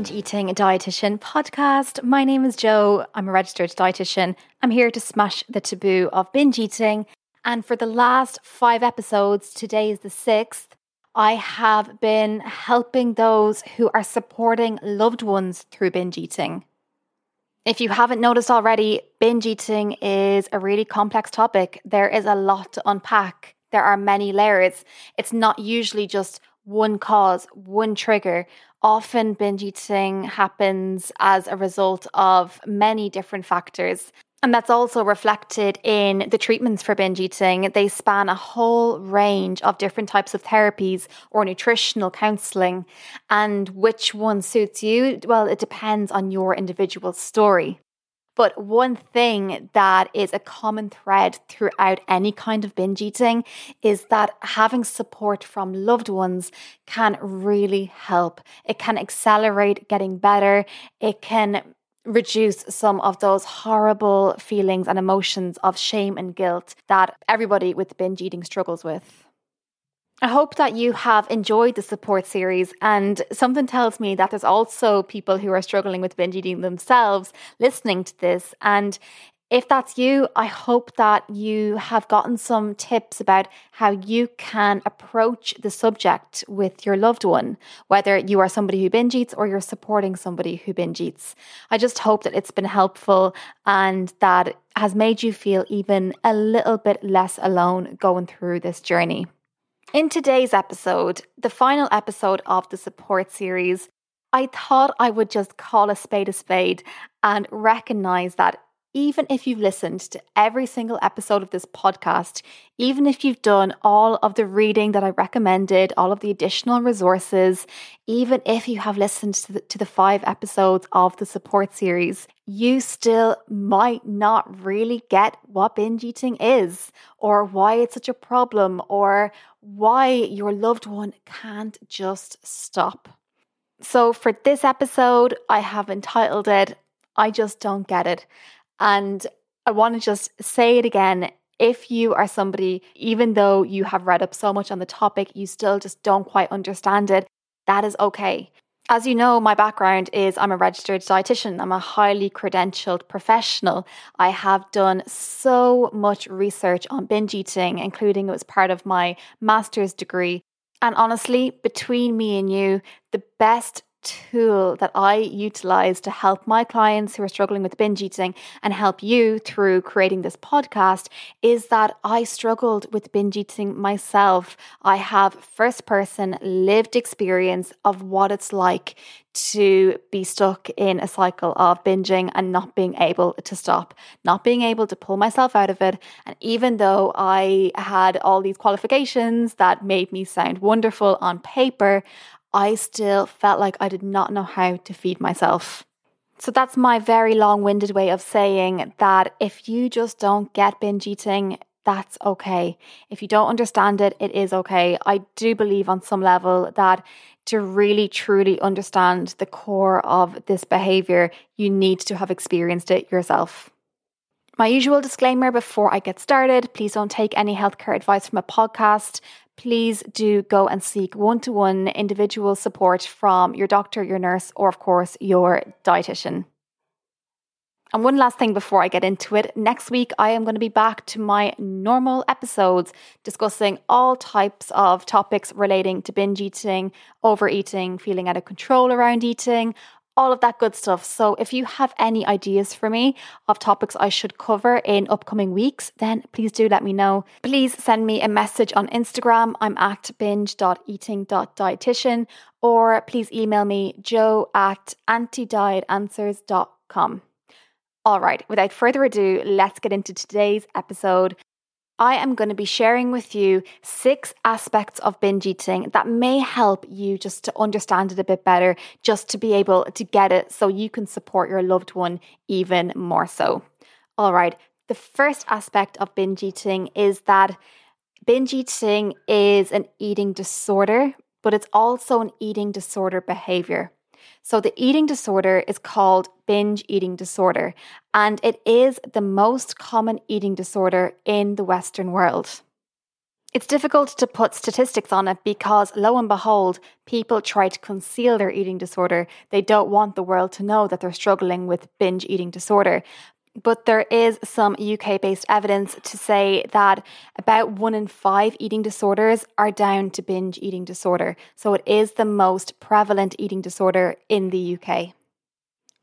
Binge Eating Dietitian podcast. My name is Joe. I'm a registered dietitian. I'm here to smash the taboo of binge eating. And for the last five episodes, today is the sixth, I have been helping those who are supporting loved ones through binge eating. If you haven't noticed already, binge eating is a really complex topic. There is a lot to unpack. There are many layers. It's not usually just one cause, one trigger. Often, binge eating happens as a result of many different factors. And that's also reflected in the treatments for binge eating. They span a whole range of different types of therapies or nutritional counseling. And which one suits you? Well, it depends on your individual story. But one thing that is a common thread throughout any kind of binge eating is that having support from loved ones can really help. It can accelerate getting better. It can reduce some of those horrible feelings and emotions of shame and guilt that everybody with binge eating struggles with. I hope that you have enjoyed the support series, and something tells me that there's also people who are struggling with binge eating themselves listening to this. And if that's you, I hope that you have gotten some tips about how you can approach the subject with your loved one, whether you are somebody who binge eats or you're supporting somebody who binge eats. I just hope that it's been helpful and that has made you feel even a little bit less alone going through this journey. In today's episode, the final episode of the support series, I thought I would just call a spade a spade and recognize that even if you've listened to every single episode of this podcast, even if you've done all of the reading that I recommended, all of the additional resources, even if you have listened to the, to the five episodes of the support series, you still might not really get what binge eating is, or why it's such a problem, or why your loved one can't just stop. So, for this episode, I have entitled it, I Just Don't Get It. And I want to just say it again. If you are somebody, even though you have read up so much on the topic, you still just don't quite understand it, that is okay. As you know, my background is I'm a registered dietitian. I'm a highly credentialed professional. I have done so much research on binge eating, including it was part of my master's degree. And honestly, between me and you, the best tool that I utilize to help my clients who are struggling with binge eating and help you through creating this podcast is that I struggled with binge eating myself. I have first person lived experience of what it's like to be stuck in a cycle of binging and not being able to stop, not being able to pull myself out of it. And even though I had all these qualifications that made me sound wonderful on paper, I still felt like I did not know how to feed myself. So that's my very long winded way of saying that if you just don't get binge eating, that's okay. If you don't understand it, it is okay. I do believe on some level that to really truly understand the core of this behavior, you need to have experienced it yourself. My usual disclaimer before I get started please don't take any healthcare advice from a podcast please do go and seek one to one individual support from your doctor, your nurse, or of course, your dietitian. And one last thing before I get into it. Next week, I am going to be back to my normal episodes discussing all types of topics relating to binge eating, overeating, feeling out of control around eating, all of that good stuff. So if you have any ideas for me of topics I should cover in upcoming weeks, then please do let me know. Please send me a message on Instagram. I'm at binge.eating.dietitian or please email me joe at antidietanswers.com. All right, without further ado, let's get into today's episode. I am going to be sharing with you six aspects of binge eating that may help you just to understand it a bit better, just to be able to get it so you can support your loved one even more so. All right, the first aspect of binge eating is that binge eating is an eating disorder, but it's also an eating disorder behavior. So, the eating disorder is called binge eating disorder, and it is the most common eating disorder in the Western world. It's difficult to put statistics on it because, lo and behold, people try to conceal their eating disorder. They don't want the world to know that they're struggling with binge eating disorder. But there is some UK based evidence to say that about one in five eating disorders are down to binge eating disorder. So it is the most prevalent eating disorder in the UK.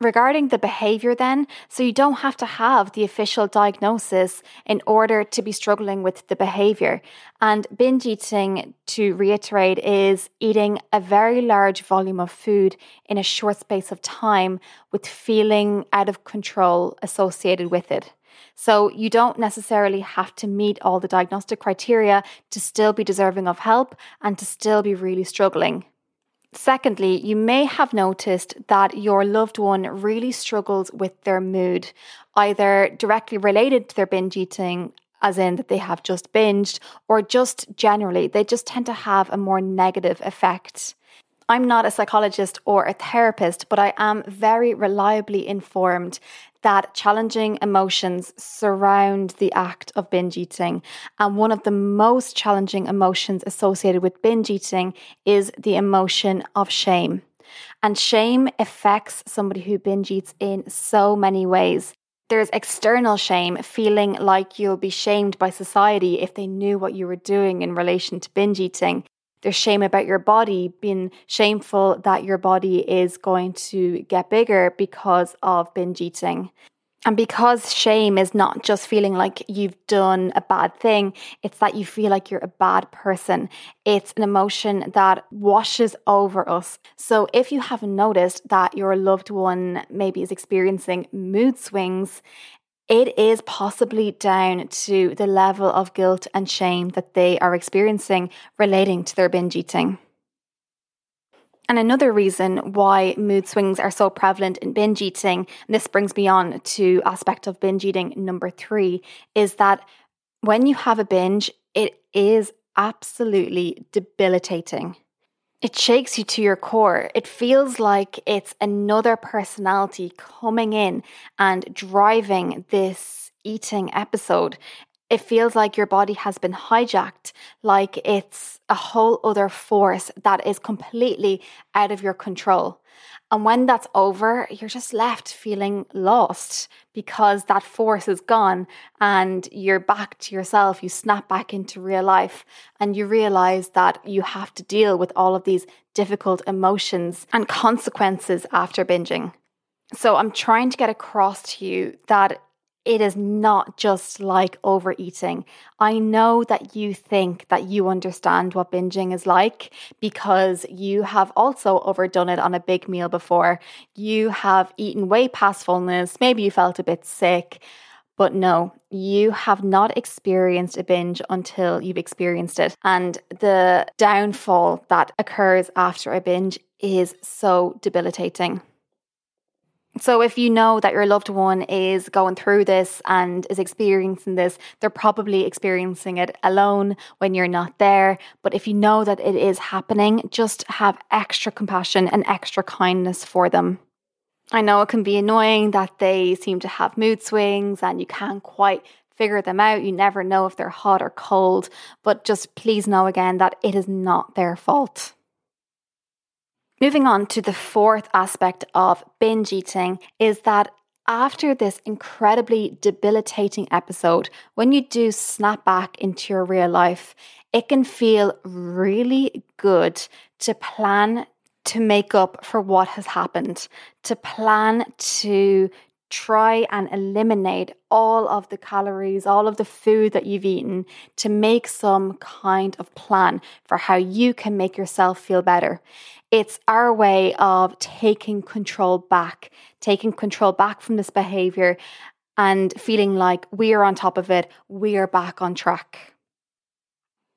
Regarding the behavior, then, so you don't have to have the official diagnosis in order to be struggling with the behavior. And binge eating, to reiterate, is eating a very large volume of food in a short space of time with feeling out of control associated with it. So you don't necessarily have to meet all the diagnostic criteria to still be deserving of help and to still be really struggling. Secondly, you may have noticed that your loved one really struggles with their mood, either directly related to their binge eating, as in that they have just binged, or just generally, they just tend to have a more negative effect. I'm not a psychologist or a therapist, but I am very reliably informed that challenging emotions surround the act of binge eating. And one of the most challenging emotions associated with binge eating is the emotion of shame. And shame affects somebody who binge eats in so many ways. There's external shame, feeling like you'll be shamed by society if they knew what you were doing in relation to binge eating. There's shame about your body, being shameful that your body is going to get bigger because of binge eating. And because shame is not just feeling like you've done a bad thing, it's that you feel like you're a bad person. It's an emotion that washes over us. So if you haven't noticed that your loved one maybe is experiencing mood swings, it is possibly down to the level of guilt and shame that they are experiencing relating to their binge eating. And another reason why mood swings are so prevalent in binge eating, and this brings me on to aspect of binge eating number three, is that when you have a binge, it is absolutely debilitating. It shakes you to your core. It feels like it's another personality coming in and driving this eating episode. It feels like your body has been hijacked, like it's a whole other force that is completely out of your control. And when that's over, you're just left feeling lost because that force is gone and you're back to yourself. You snap back into real life and you realize that you have to deal with all of these difficult emotions and consequences after binging. So I'm trying to get across to you that it is not just like overeating. I know that you think that you understand what binging is like because you have also overdone it on a big meal before. You have eaten way past fullness. Maybe you felt a bit sick. But no, you have not experienced a binge until you've experienced it. And the downfall that occurs after a binge is so debilitating. So, if you know that your loved one is going through this and is experiencing this, they're probably experiencing it alone when you're not there. But if you know that it is happening, just have extra compassion and extra kindness for them. I know it can be annoying that they seem to have mood swings and you can't quite figure them out. You never know if they're hot or cold, but just please know again that it is not their fault. Moving on to the fourth aspect of binge eating is that after this incredibly debilitating episode, when you do snap back into your real life, it can feel really good to plan to make up for what has happened, to plan to try and eliminate all of the calories, all of the food that you've eaten, to make some kind of plan for how you can make yourself feel better. It's our way of taking control back, taking control back from this behavior and feeling like we are on top of it, we are back on track.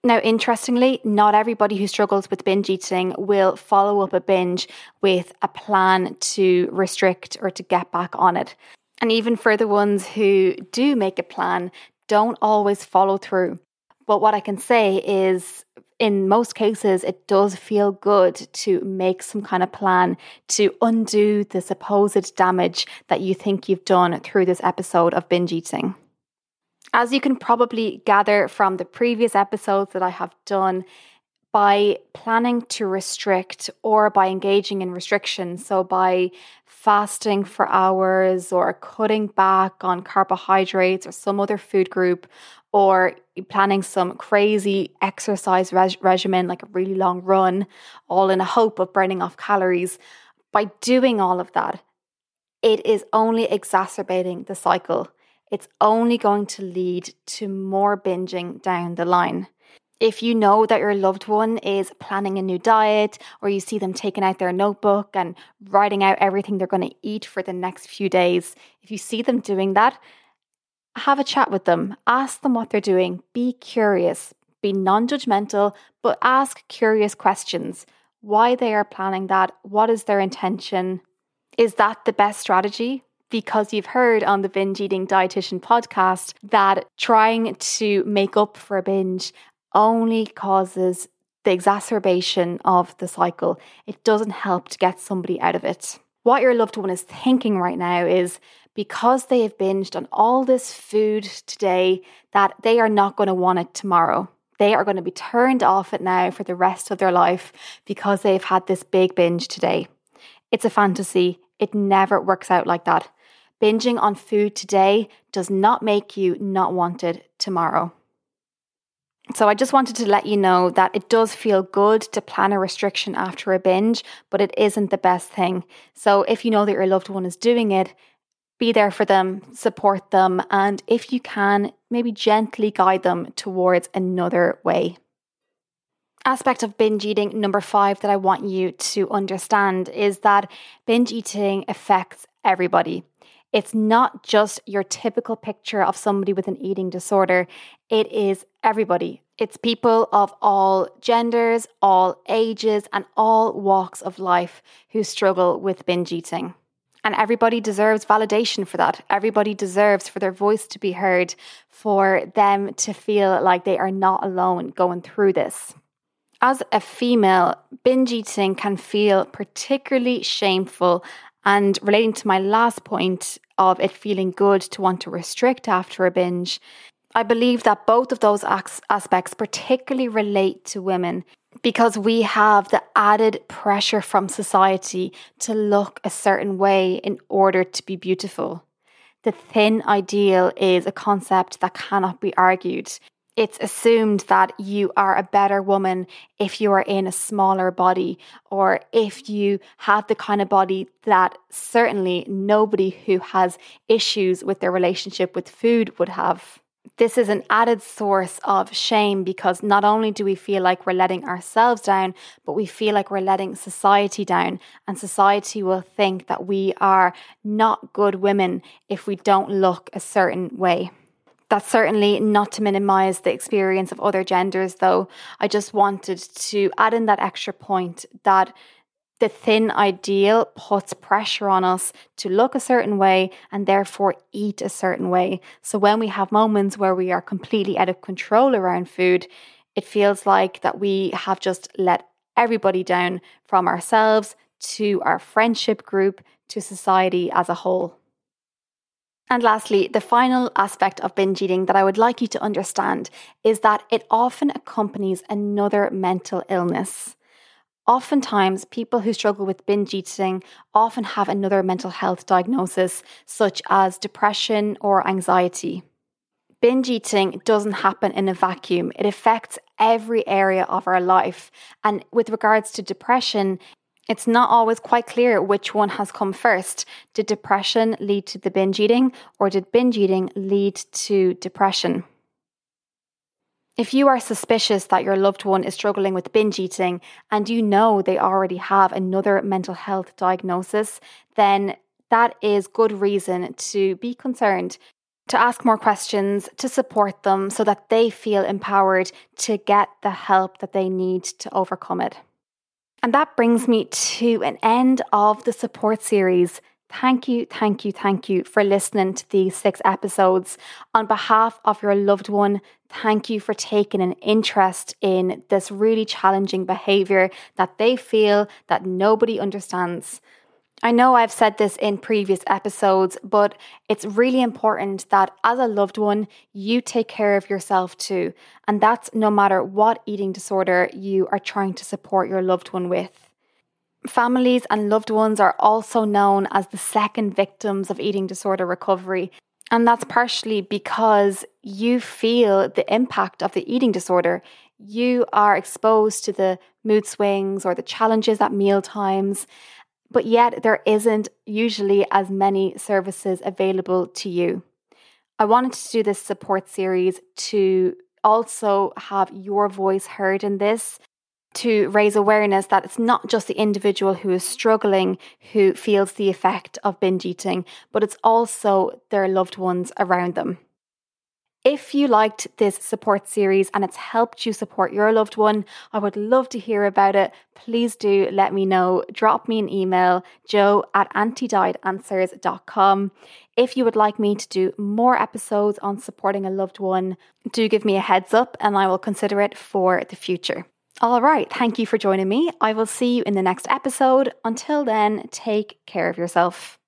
Now, interestingly, not everybody who struggles with binge eating will follow up a binge with a plan to restrict or to get back on it. And even for the ones who do make a plan, don't always follow through. But what I can say is in most cases, it does feel good to make some kind of plan to undo the supposed damage that you think you've done through this episode of binge eating. As you can probably gather from the previous episodes that I have done, by planning to restrict or by engaging in restrictions, so by fasting for hours or cutting back on carbohydrates or some other food group, or planning some crazy exercise reg- regimen like a really long run, all in a hope of burning off calories, by doing all of that, it is only exacerbating the cycle. It's only going to lead to more binging down the line. If you know that your loved one is planning a new diet, or you see them taking out their notebook and writing out everything they're going to eat for the next few days, if you see them doing that, have a chat with them. Ask them what they're doing. Be curious. Be non judgmental, but ask curious questions. Why they are planning that? What is their intention? Is that the best strategy? Because you've heard on the Binge Eating Dietitian podcast that trying to make up for a binge only causes the exacerbation of the cycle. It doesn't help to get somebody out of it. What your loved one is thinking right now is because they have binged on all this food today, that they are not going to want it tomorrow. They are going to be turned off it now for the rest of their life because they've had this big binge today. It's a fantasy. It never works out like that. Binging on food today does not make you not wanted tomorrow. So I just wanted to let you know that it does feel good to plan a restriction after a binge, but it isn't the best thing. So if you know that your loved one is doing it, be there for them, support them, and if you can, maybe gently guide them towards another way. Aspect of binge eating number five that I want you to understand is that binge eating affects everybody. It's not just your typical picture of somebody with an eating disorder, it is everybody. It's people of all genders, all ages, and all walks of life who struggle with binge eating. And everybody deserves validation for that. Everybody deserves for their voice to be heard, for them to feel like they are not alone going through this. As a female, binge eating can feel particularly shameful and relating to my last point of it feeling good to want to restrict after a binge, I believe that both of those aspects particularly relate to women because we have the added pressure from society to look a certain way in order to be beautiful. The thin ideal is a concept that cannot be argued it's assumed that you are a better woman if you are in a smaller body or if you have the kind of body that certainly nobody who has issues with their relationship with food would have. This is an added source of shame because not only do we feel like we're letting ourselves down, but we feel like we're letting society down. And society will think that we are not good women if we don't look a certain way. That's certainly not to minimize the experience of other genders, though. I just wanted to add in that extra point that the thin ideal puts pressure on us to look a certain way and therefore eat a certain way. So when we have moments where we are completely out of control around food, it feels like that we have just let everybody down from ourselves to our friendship group to society as a whole. And lastly, the final aspect of binge eating that I would like you to understand is that it often accompanies another mental illness. Oftentimes, people who struggle with binge eating often have another mental health diagnosis, such as depression or anxiety. Binge eating doesn't happen in a vacuum. It affects every area of our life. And with regards to depression, it's not always quite clear which one has come first. Did depression lead to the binge eating, or did binge eating lead to depression? If you are suspicious that your loved one is struggling with binge eating and you know they already have another mental health diagnosis, then that is good reason to be concerned, to ask more questions, to support them so that they feel empowered to get the help that they need to overcome it. And that brings me to an end of the support series. Thank you, thank you, thank you for listening to these six episodes. On behalf of your loved one, thank you for taking an interest in this really challenging behavior that they feel that nobody understands. I know I've said this in previous episodes, but it's really important that as a loved one, you take care of yourself too. And that's no matter what eating disorder you are trying to support your loved one with. Families and loved ones are also known as the second victims of eating disorder recovery. And that's partially because you feel the impact of the eating disorder. You are exposed to the mood swings or the challenges at meal times but yet there isn't usually as many services available to you. I wanted to do this support series to also have your voice heard in this, to raise awareness that it's not just the individual who is struggling who feels the effect of binge eating, but it's also their loved ones around them. If you liked this support series and it's helped you support your loved one, I would love to hear about it. Please do let me know. Drop me an email, joe at antidietanswers.com. If you would like me to do more episodes on supporting a loved one, do give me a heads up and I will consider it for the future. All right, thank you for joining me. I will see you in the next episode. Until then, take care of yourself.